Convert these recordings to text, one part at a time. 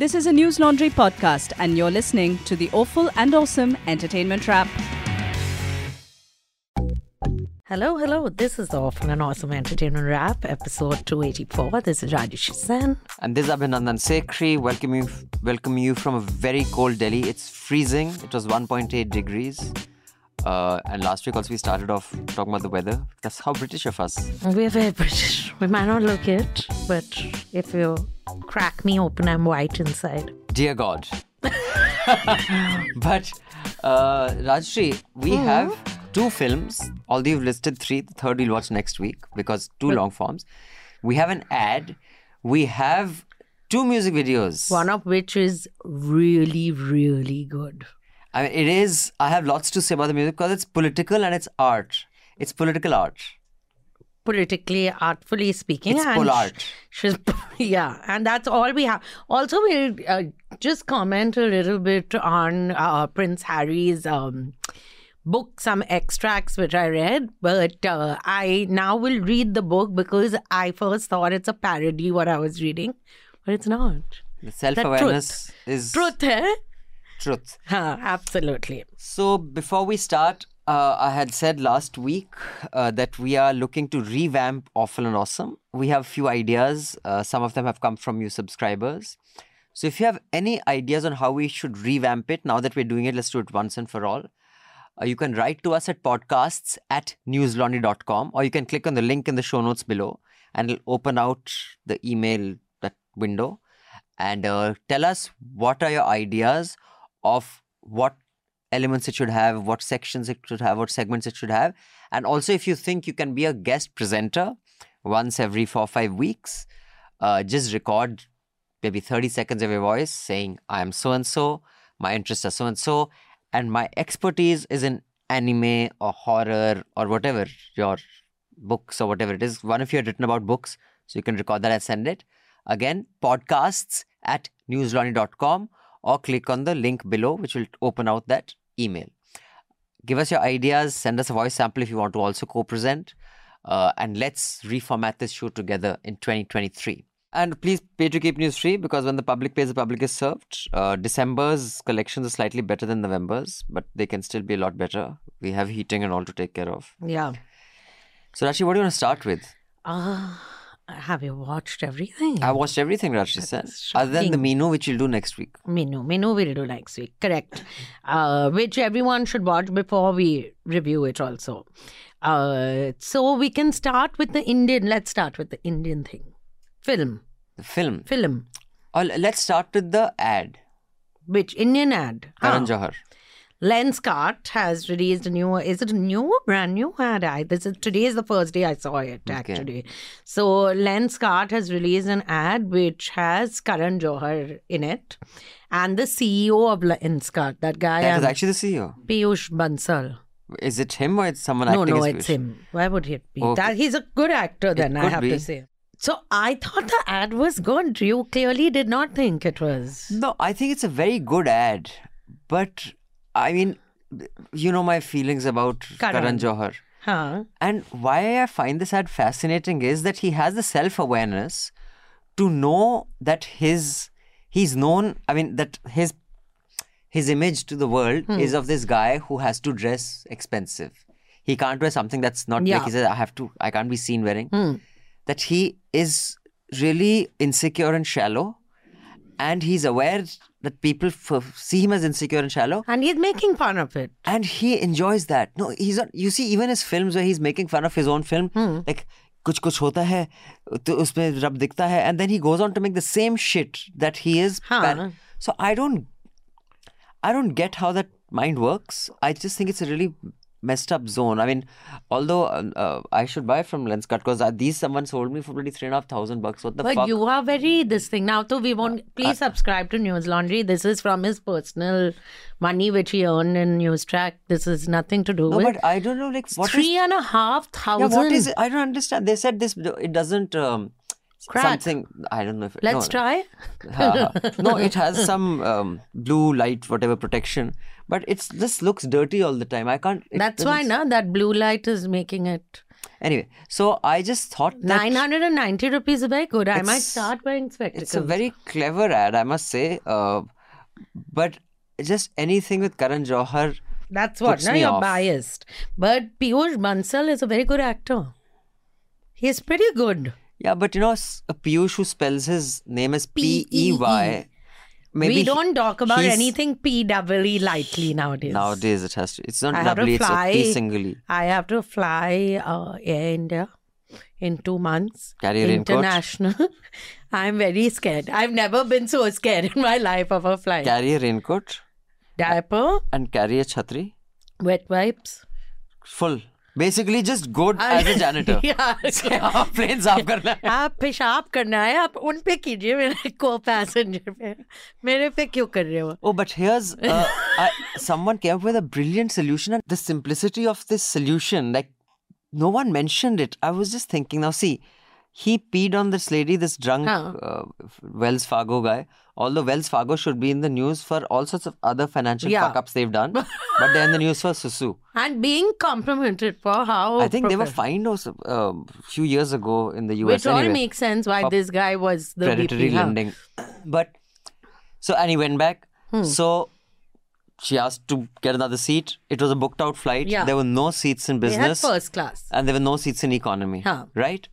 This is a News Laundry podcast, and you're listening to the Awful and Awesome Entertainment Wrap. Hello, hello. This is the Awful and Awesome Entertainment Wrap, episode 284. This is Rajyasree Sen. And this is Abhinandan Sekhri. Welcome you, welcome you from a very cold Delhi. It's freezing. It was 1.8 degrees. Uh, and last week also we started off talking about the weather. That's how British of us. We're very British. We might not look it, but if you crack me open, I'm white inside. Dear God. but uh, Rajshri, we have two films. Although you've listed three, the third we'll watch next week because two long forms. We have an ad. We have two music videos. One of which is really, really good. I mean, it is. I have lots to say about the music because it's political and it's art. It's political art. Politically, artfully speaking, It's and art. She's, yeah, and that's all we have. Also, we'll uh, just comment a little bit on uh, Prince Harry's um, book, some extracts which I read, but uh, I now will read the book because I first thought it's a parody what I was reading, but it's not. The self awareness is Truth, eh? Truth. Huh, absolutely. So before we start, uh, I had said last week uh, that we are looking to revamp Awful and Awesome. We have a few ideas. Uh, some of them have come from you subscribers. So if you have any ideas on how we should revamp it, now that we're doing it, let's do it once and for all. Uh, you can write to us at podcasts at newslaundry.com or you can click on the link in the show notes below and it'll open out the email that window and uh, tell us what are your ideas of what elements it should have, what sections it should have, what segments it should have. And also, if you think you can be a guest presenter once every four or five weeks, uh, just record maybe 30 seconds of your voice saying, I am so and so, my interests are so and so, and my expertise is in anime or horror or whatever your books or whatever it is. One of you had written about books, so you can record that and send it. Again, podcasts at newslaundry.com or click on the link below, which will open out that email. Give us your ideas, send us a voice sample if you want to also co present, uh, and let's reformat this show together in 2023. And please pay to keep news free because when the public pays, the public is served. Uh, December's collections are slightly better than November's, but they can still be a lot better. We have heating and all to take care of. Yeah. So, Rashi, what do you want to start with? Uh, have you watched everything? I watched everything Rashi said, other than the. Minu, which you'll do next week. Menu. Menu we'll do next week. Correct. Uh, which everyone should watch before we review it also. Uh, so we can start with the Indian. Let's start with the Indian thing. Film. The film. Film. Or let's start with the ad. Which Indian ad? Karan Ah. Johar. Lenskart has released a new. Is it a new brand new ad? I this is today is the first day I saw it actually. So Lenskart has released an ad which has Karan Johar in it, and the CEO of Lenskart, that guy, That is um, actually the CEO. Piyush Bansal. Is it him or it's someone No, acting no, as it's Piyush? him. Why would it be? Okay. That he's a good actor. Then I have be. to say. So I thought the ad was good. You clearly did not think it was. No, I think it's a very good ad. But I mean, you know my feelings about Karan. Karan Johar. Huh? And why I find this ad fascinating is that he has the self awareness to know that his he's known. I mean that his his image to the world Hmm. is of this guy who has to dress expensive. He can't wear something that's not Yeah. like he says. I have to. I can't be seen wearing. Hmm. That he is really insecure and shallow, and he's aware that people f- see him as insecure and shallow, And he's making fun of it. and he enjoys that. No, he's not. You see, even his films where he's making fun of his own film, like कुछ कुछ होता है तो उसमें रब दिखता है and then he goes on to make the same shit that he is. Huh. pan- So I don't, I don't get how that mind works. I just think it's a really messed up zone. I mean, although um, uh, I should buy from Lenskart because these someone sold me for bloody three and a half thousand bucks. What the But fuck? you are very this thing now. So we won't. Please subscribe to News Laundry. This is from his personal money which he earned in News Track. This is nothing to do no, with but I don't know. Like what is three and a half Yeah, thousand. what is it? I don't understand. They said this. It doesn't. Um, Crack. Something. I don't know if. Let's no, try. Ha, ha. no, it has some um, blue light, whatever protection, but it's just looks dirty all the time. I can't. That's why now that blue light is making it. Anyway, so I just thought that 990 rupees is very good. I might start wearing spectacles. it's a very clever ad, I must say. Uh, but just anything with Karan Johar. That's what. Now you're off. biased. But Piyush Bansal is a very good actor. He's pretty good. Yeah, but you know, a Piyush who spells his name as P E Y. Maybe we don't talk about anything P double E lightly nowadays. Nowadays, it has to. It's not I doubly, it's a P singly. I have to fly uh, Air India in two months. Carry. International. I'm very scared. I've never been so scared in my life of a flight. Carry a raincoat Diaper, and carry a chhatri. wet wipes. Full. Basically just good as a janitor आप plane साफ़ करना है। आप पेशाब करना है आप उन पे कीजिए मेरे को पैसेंजर पे। मेरे पे क्यों कर रहे हो? ओ but here's someone came up with a brilliant solution and the simplicity of this solution like no one mentioned it I was just thinking now see He peed on this lady, this drunk Huh. uh, Wells Fargo guy. Although Wells Fargo should be in the news for all sorts of other financial Yeah. fuck ups they've done, but they're in the news for Susu. and being complimented for how I think they were fined also a few years ago in the US. which all makes sense why this guy was the predatory VP, huh? But so and he went back. Hmm. So she asked to get another seat. It was a booked out flight. Yeah. There were no seats in They had business, first class and there were no seats in economy. Huh. Right?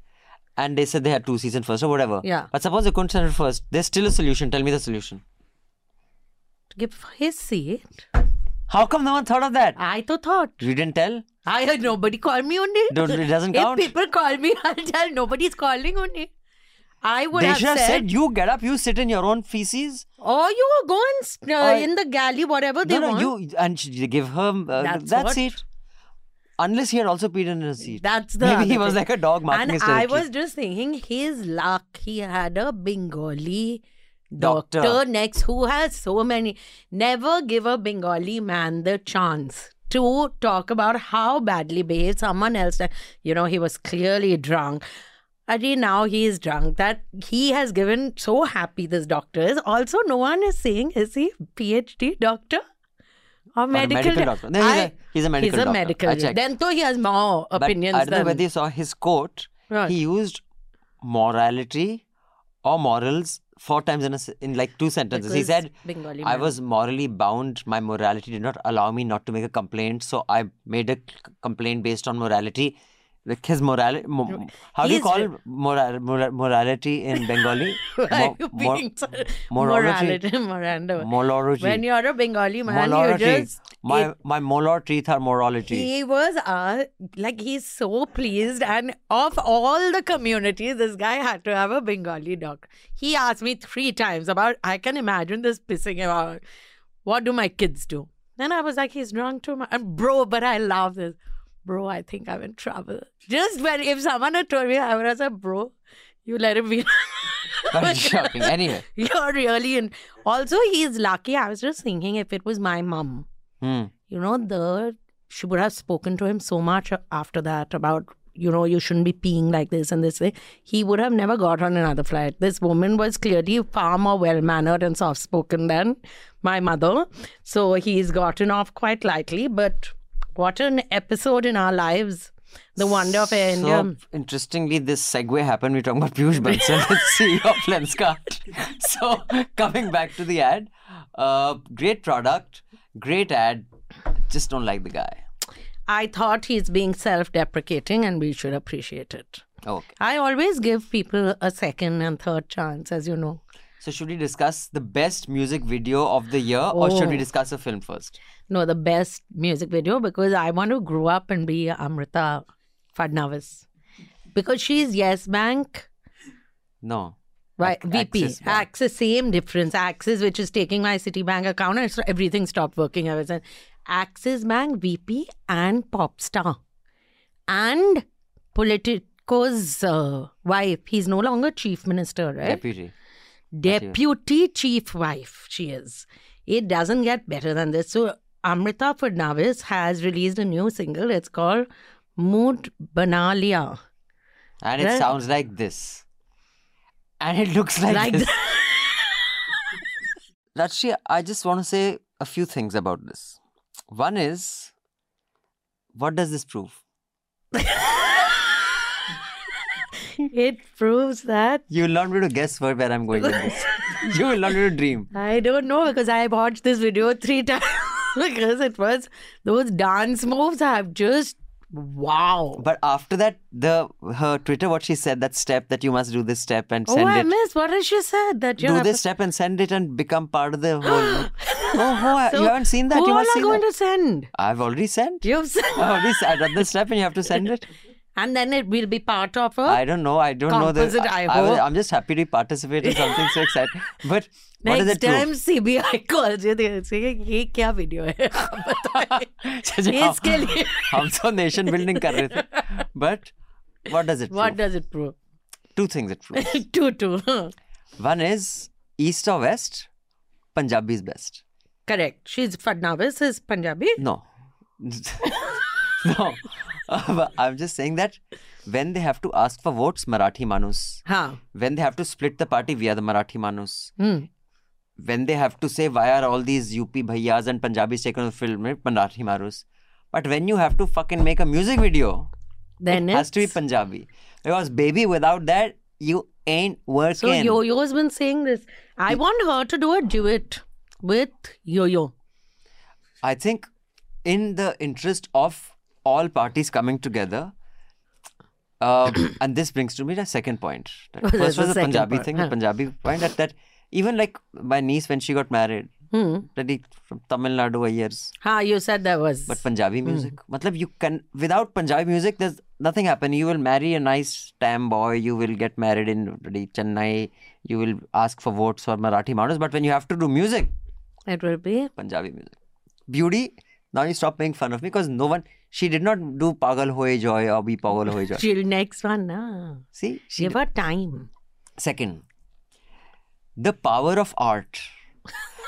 And they said they had two seats first or whatever. Yeah. But suppose they couldn't send it first. There's still a solution. Tell me the solution. To give his seat How come no one thought of that? I to thought You didn't tell? I had nobody call me on it Don't- it doesn't count. if people call me I'll tell nobody's calling on it I would they have should have said, said, you get up, you sit in your own feces. oh you were going uh, in the galley whatever they no, no, want you and give her uh, That's that what- seat. Unless he had also peed in his seat. That's the Maybe he was thing. like a dog marking and I was just thinking his luck. He had a Bengali Doctor. doctor, next who has so many. Never give a Bengali man the chance to talk about how badly behaved someone else. You know, he was clearly drunk. Adi, now he is drunk. That he has given so happy this doctor is. Also, no one is saying is he PhD doctor or medical, medical doctor. No, he's a- I- he's a medical He's a doctor. medical. Then, though he has more But opinions I don't know than whether you saw his quote. Right. He used morality or morals four times in a, in like two sentences. he said, Bengali "I man. was morally bound. My morality did not allow me not to make a complaint, so I made a complaint based on morality." Like his morality. Mo- how do you call re- moral, moral, morality in Bengali? Mo- you mor- morality. morality. Morality. When you're a Bengali man, Morality. you just my it- my molar teeth are morality. he was uh, like he's so pleased, and of all the communities, this guy had to have a Bengali dog. He asked me three times about. I can imagine this pissing him out. What do my kids do? Then I was like, he's drunk too much, and bro. But I love this, bro. I think I'm in trouble. Just when if someone had told me, I would have said, bro, you let him be. Shocking. Anyway. You're really in. Also, he's lucky. I was just thinking if it was my mom, Hmm. you know, the she would have spoken to him so much after that about, you know, you shouldn't be peeing like this and this. thing. He would have never got on another flight. This woman was clearly far more well mannered and soft spoken than my mother. So he's gotten off quite lightly. But what an episode in our lives. The wonder of Air So India. interestingly, this segue happened. We talking about Piyush Bansal, CEO of Lenskart. So coming back to the ad, uh, great product, great ad. Just don't like the guy. I thought he's being self deprecating and we should appreciate it. Okay. I always give people a second and third chance, as you know. So should we discuss the best music video of the year, or should we Oh. discuss a film first? No, the best music video because I want to grow up and be Amrita Fadnavis. Because she's Yes Bank, No. right? Ac- VP. Axis, same difference. Axis, which is taking my Citibank account, and everything stopped working ever since. Axis Bank, VP, and pop star. And Politico's uh, wife. He's no longer chief minister, right? Deputy. deputy chief wife she is it doesn't get better than this so amrita fadnavis has released a new single it's called mood bana liya And it Right. sounds like this. And it looks like, like this. Lakshya, I just want to say a few things about this. One is, what does this prove? it proves that You will not be able to guess where, where I'm going with this. you will not be able to dream. I don't know because I have watched this video three times because it was those dance moves have just wow. But after that, the her Twitter, what she said, that step that you must do this step and send it. Oh, send I it. missed. What has she said? That you do have this step and send it and become part of the whole. oh, oh, So you haven't seen that? Who you must are see going that. to send? I've already sent. You've sent. I've already s- I've done the step and you have to send it. and then it will be part of a. I don't know. I don't know that. I, I, am just happy to participate in something so exciting. But what is Next is the time CBI calls you, they'll say, "ये क्या video है? इसके लिए हम तो nation building But what does it? Prove? What does it prove? Two things it proves. two two. One is east or west, Punjabi is best. Correct. She's Fadnavis is Punjabi. No. no. But i'm just saying that when they have to ask for votes marathi manus when they have to split the party we are the marathi manus hmm. when they have to say why are all these up bhaiyas and punjabis taken on film marathi manus but when you have to fucking make a music video then it has to be it's- Punjabi. Because baby, without that, you ain't working. So Yo-Yo's been saying this. I want her to do a duet with Yo-Yo. I think in the interest of all parties coming together, uh, and this brings to me the second point. That First was the Punjabi point? thing, the Punjabi point that, that even like my niece when she got married, Hmm. that he from Tamil Nadu years, Ha, you said that was. but Punjabi Hmm. music. Matlab you can without Punjabi music, there's nothing happen. You will marry a nice tam boy. You will get married in Chennai. You will ask for votes for Marathi Manus. But when you have to do music, it will be. Punjabi music. Beauty. Now you stop making fun of me because no one. She did not do Pagal Hoye Joy or Be Pagal Hoye Joy. She'll next one. Na. See, she Give her time. second. The power of art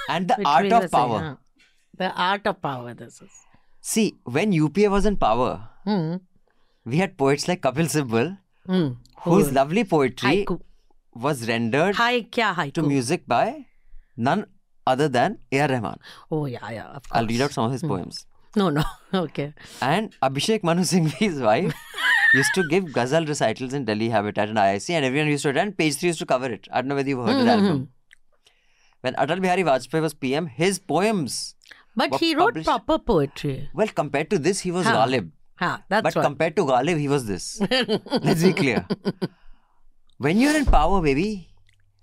and the art of power. huh? The art of power. This is. See, when UPA was in power, Hmm. we had poets like Kapil Sibal, Hmm. whose lovely poetry Haiku. was rendered Hi, kya haiku? to music by none other than A.R. Rahman. Oh yeah, yeah. Of course. I'll read out some of his poems. No, no. Okay. And Abhishek Manu Singhvi's wife used to give ghazal recitals in Delhi Habitat and IIC, and everyone used to attend. Page 3 used to cover it. I don't know whether you've heard Mm-hmm. album. When Atal Bihari Vajpayee was PM, his poems, But he wrote published- proper poetry. well, compared to this, he was Huh. Ghalib. Ha, that's But what. compared to Ghalib, he was this. Let's be clear. When you're in power, baby,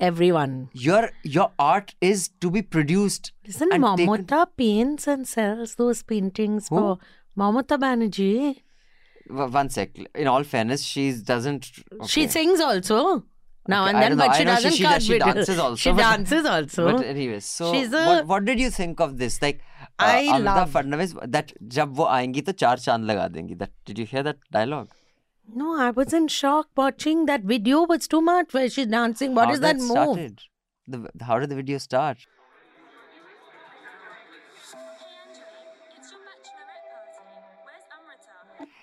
Everyone. your your art is to be produced. Listen, and taken- Mamata paints and sells those paintings Who? for Mamata Banerjee. W- One sec. In all fairness, she doesn't. She okay. sings also now Okay, and I then, don't know. but I she know she- doesn't she cut does- she videos. dances also, She but- dances also. But anyways, so She's a- what, what did you think of this? Like, uh, I Amrita love- Fadnavis, that जब वो आएंगी तो चार चांद लगा देंगी. That did you hear that dialogue? No, I was in shock watching that video was too much where she's dancing. What how is that, move? The, how did the video start?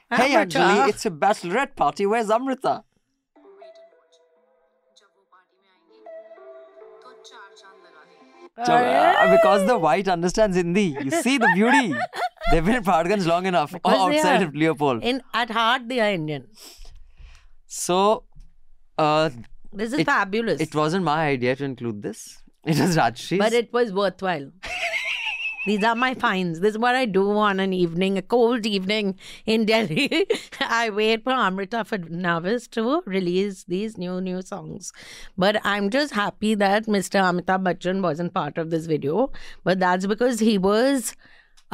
Hey, hey Anjali, it's a bachelorette party. Where's Amrita? Oh, uh, because the white understands Hindi. You see the beauty. They've been in Paharganj long enough. Because or outside are. of Leopold. In at heart, they are Indian. So, uh, This is It- fabulous. it wasn't my idea to include this. It was Rajshri's. but it was worthwhile. These are my finds. This is what I do on an evening, a cold evening in Delhi. I wait for Amrita Fadnavis to release these new, new songs. But I'm just happy that Mr. Amitabh Bachchan wasn't part of this video. But that's because he was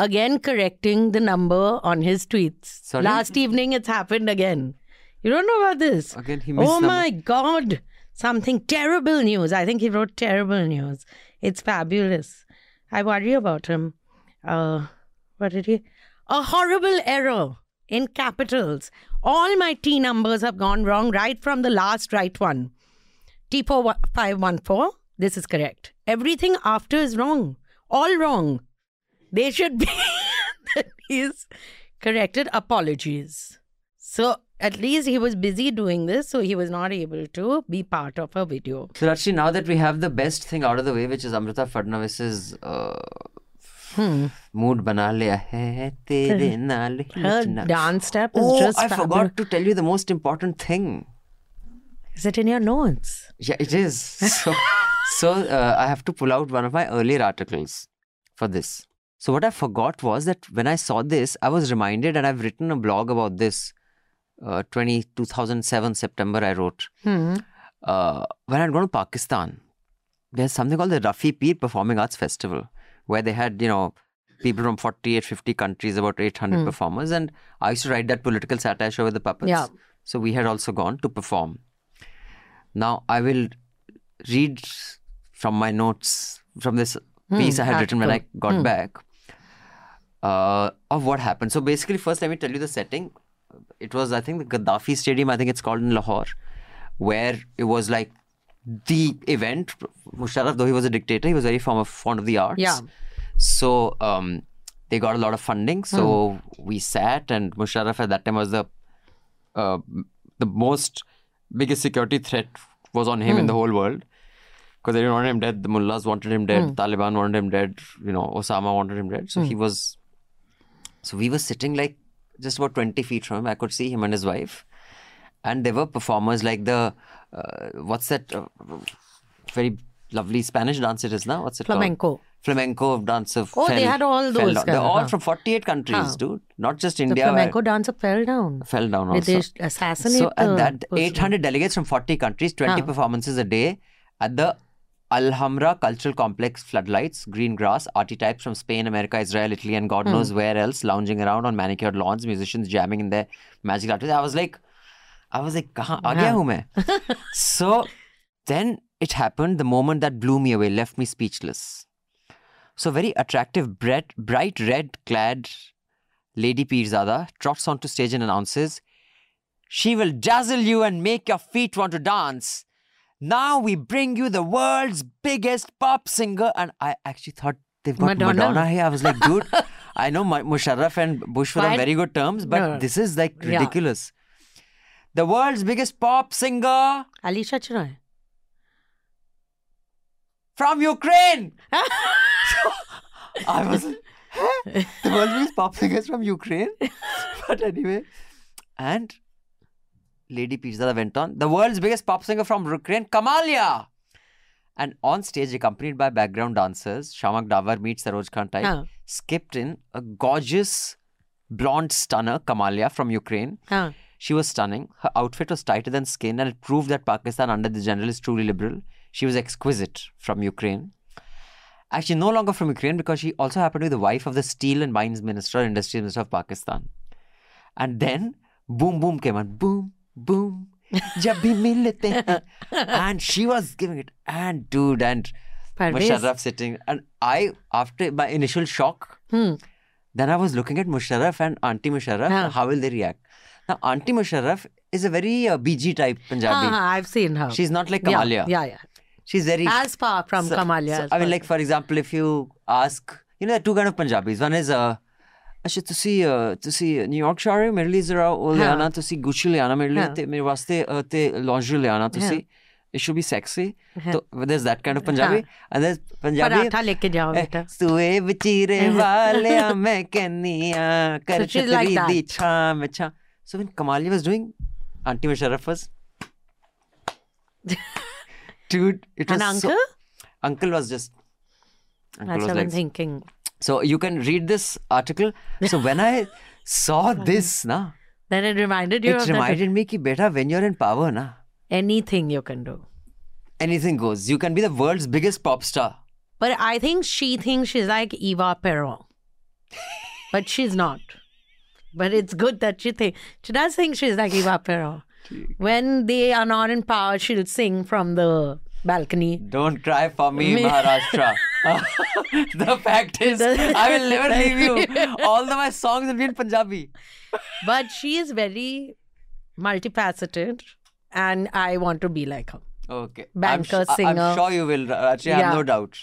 again correcting the number on his tweets. Sorry? Last evening, it's happened again. You don't know about this? Again, he missed Oh number. my God. Something terrible news. I think he wrote terrible news. It's fabulous. I worry about him. Uh, what did he? A horrible error in capitals. All my T numbers have gone wrong right from the last right one. T4514. This is correct. Everything after is wrong. All wrong. They should be. He's corrected. Apologies. So at least he was busy doing this, so he was not able to be part of a video. So actually, now that we have the best thing out of the way, which is Amrita Fadnavis's uh, Hmm. mood bana liya hai tere naal Her dance step is Oh, just I fabulous. forgot to tell you the most important thing. Is it in your notes? Yeah, it is. So, so uh, I have to pull out one of my earlier articles for this. So what I forgot was that when I saw this, I was reminded, and I've written a blog about this. Uh, 20, 2007 September, I wrote. Hmm. Uh, when I'd gone to Pakistan, there's something called the Rafi Peer Performing Arts Festival, where they had, you know, people from 48, 50 countries, about 800 performers. And I used to write that political satire show with the puppets. Yeah. So we had also gone to perform. Now I will read from my notes from this piece I had written when I got back uh, of what happened. So basically, first let me tell you the setting. It was, I think, the Gaddafi Stadium. I think it's called in Lahore, where it was like the event. Musharraf, though he was a dictator, he was very fond of, fond of the arts. Yeah. So um, they got a lot of funding. So we sat, and Musharraf at that time was the uh, the most biggest security threat was on him in the whole world because they didn't want him dead. The mullahs wanted him dead. Taliban wanted him dead. You know, Osama wanted him dead. So he was. So we were sitting like just about twenty feet from him. I could see him and his wife, and there were performers like the uh, what's that uh, very lovely Spanish dance it is now. What's it called? Flamenco. Flamenco dance of Oh, they had all those down. They're all huh. from forty-eight countries, Huh. dude. Not just The India. where- flamenco dancer fell down. fell down Did also. they assassinate So the at that, person? 800 delegates from 40 countries, 20 Huh. performances a day at the Alhamra Cultural Complex floodlights, green grass, archetypes from Spain, America, Israel, Italy, and God hmm. knows where else, lounging around on manicured lawns, musicians jamming in their magic artists. I was like, I was like, kahan aa gaya hu main? so then it happened, the moment that blew me away, left me speechless. So very attractive, bright, bright red clad Lady Pirzada trots onto stage and announces, She will dazzle you and make your feet want to dance. Now we bring you the world's biggest pop singer. And I actually thought they've got Madonna. Madonna, here. I was like, dude, I know Mu- Musharraf and Bush were on very good terms, but No. this is like Yeah. ridiculous. The world's biggest pop singer Alisha Chinai. from Ukraine. I was like, "Huh? the world's biggest pop singer is from Ukraine. but anyway, and Lady Pizza went on. The world's biggest pop singer from Ukraine, Kamaliya. And on stage, accompanied by background dancers, Shiamak Davar meets Saroj Khan type, Huh. skipped in a gorgeous blonde stunner, Kamaliya from Ukraine. Huh. She was stunning. Her outfit was tighter than skin, and it proved that Pakistan under the general is truly liberal. She was exquisite from Ukraine. Actually, no longer from Ukraine because she also happened to be the wife of the Steel and Mines Minister, Industry Minister of Pakistan. And then, boom, boom came on. Boom, boom. Jab bhi milte and she was giving it. And dude, and Pervez. Musharraf sitting. And I, after my initial shock, Hmm. then I was looking at Musharraf and Auntie Musharraf. Huh. How will they react? Now, Auntie Musharraf is a very uh, BG type Punjabi. Ah, I've seen her. She's not like yeah, Kamaliya. yeah, yeah. She's very. As far from So- Kamaliya. so, I mean, like, for example, if you ask, you know, there are two kind of Punjabis. One is, uh, ਅੱਛਾ ਤੁਸੀਂ ਅਹ, ਤੁਸੀਂ New York ਸ਼ਹਿਰ ਹੋ ਮੇਰੇ ਲਈ ਜ਼ਰਾ ਉਹ ਲਿਆਣਾ ਤੁਸੀਂ ਗੁੱਛੀ ਲਿਆਣਾ ਮੇਰੇ ਲਈ ਹਾਂ। ਤੇ ਮੇਰੇ ਵਾਸਤੇ ਅਹ, ਤੇ ਲੌਂਜਰੀ ਲਿਆਣਾ ਤੁਸੀਂ it should be sexy so there's that kind of punjabi and there's punjabi paratha लेके जाओ Eh, बेटा ਸੂਏ ਵਿਚੀਰੇ ਵਾਲਿਆ ਮੈਂ ਕੰਨੀਆਂ ਕਰ So she's like ਛਤਰੀ ਦੀ that. ਛਾਂ ਵਿੱਚ ਛਾਂ so when Kamali was doing Auntie Musharraf was dude it was and so- uncle uncle was just uncle that's was what like I'm thinking So you can read this article. So when I saw this na then it reminded you it reminded me ki beta when you're in power na anything you can do. anything goes. You can be the world's biggest pop star. But I think she thinks she's like Eva Peron but she's not. But it's good that she thinks she does think she's like Eva Peron when they are not in power she'll sing from the balcony. Don't cry for me, Me- Maharashtra. The fact is, I will never leave you. All my songs will be in Punjabi. but she is very multifaceted and I want to be like her Okay. Banker, I'm, singer. I'm sure you will. Uh, actually, I have Yeah. no doubt.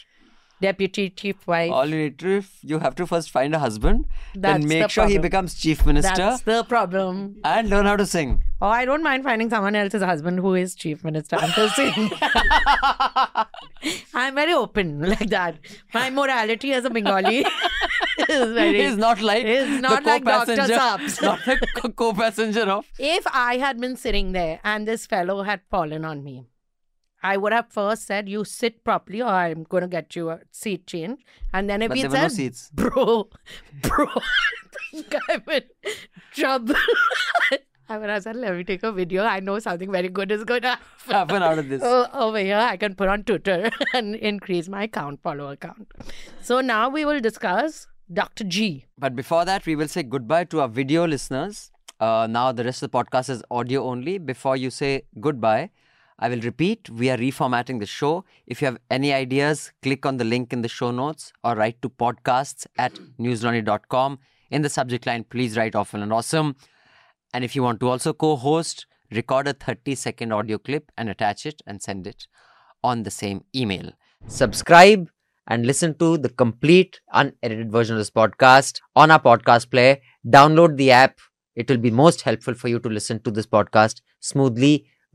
Deputy chief wife All you need to, you have to first find a husband, That's then make the sure he becomes chief minister, that's the problem and learn how to sing. Oh, I don't mind finding someone else's husband who is chief minister. I'm saying. I'm very open like that. My morality as a Bengali is very. He's not like He's the not like Dr. co-passenger- Saps. Not the co- co-passenger of. if I had been sitting there and this fellow had fallen on me, I would have first said, "You sit properly, or I'm going to get you a seat change." And then if But he were no seats. "Bro, bro, I think I'm in trouble," I would have said, "Let me take a video. I know something very good is going to happen." Happen out of this. So over here, I can put on Twitter and increase my count, follower count. So now we will discuss Dr. G. But before that, we will say goodbye to our video listeners. Uh, now, the rest of the podcast is audio only. Before you say goodbye, I will repeat we are reformatting the show. If you have any ideas, click on the link in the show notes or write to podcasts at newslaundry.com. In the subject line, please write awful and awesome. And if you want to also co host, record a 30 second audio clip and attach it and send it on the same email. Subscribe and listen to the complete unedited version of this podcast on our podcast player. Download the app. It will be most helpful for you to listen to this podcast smoothly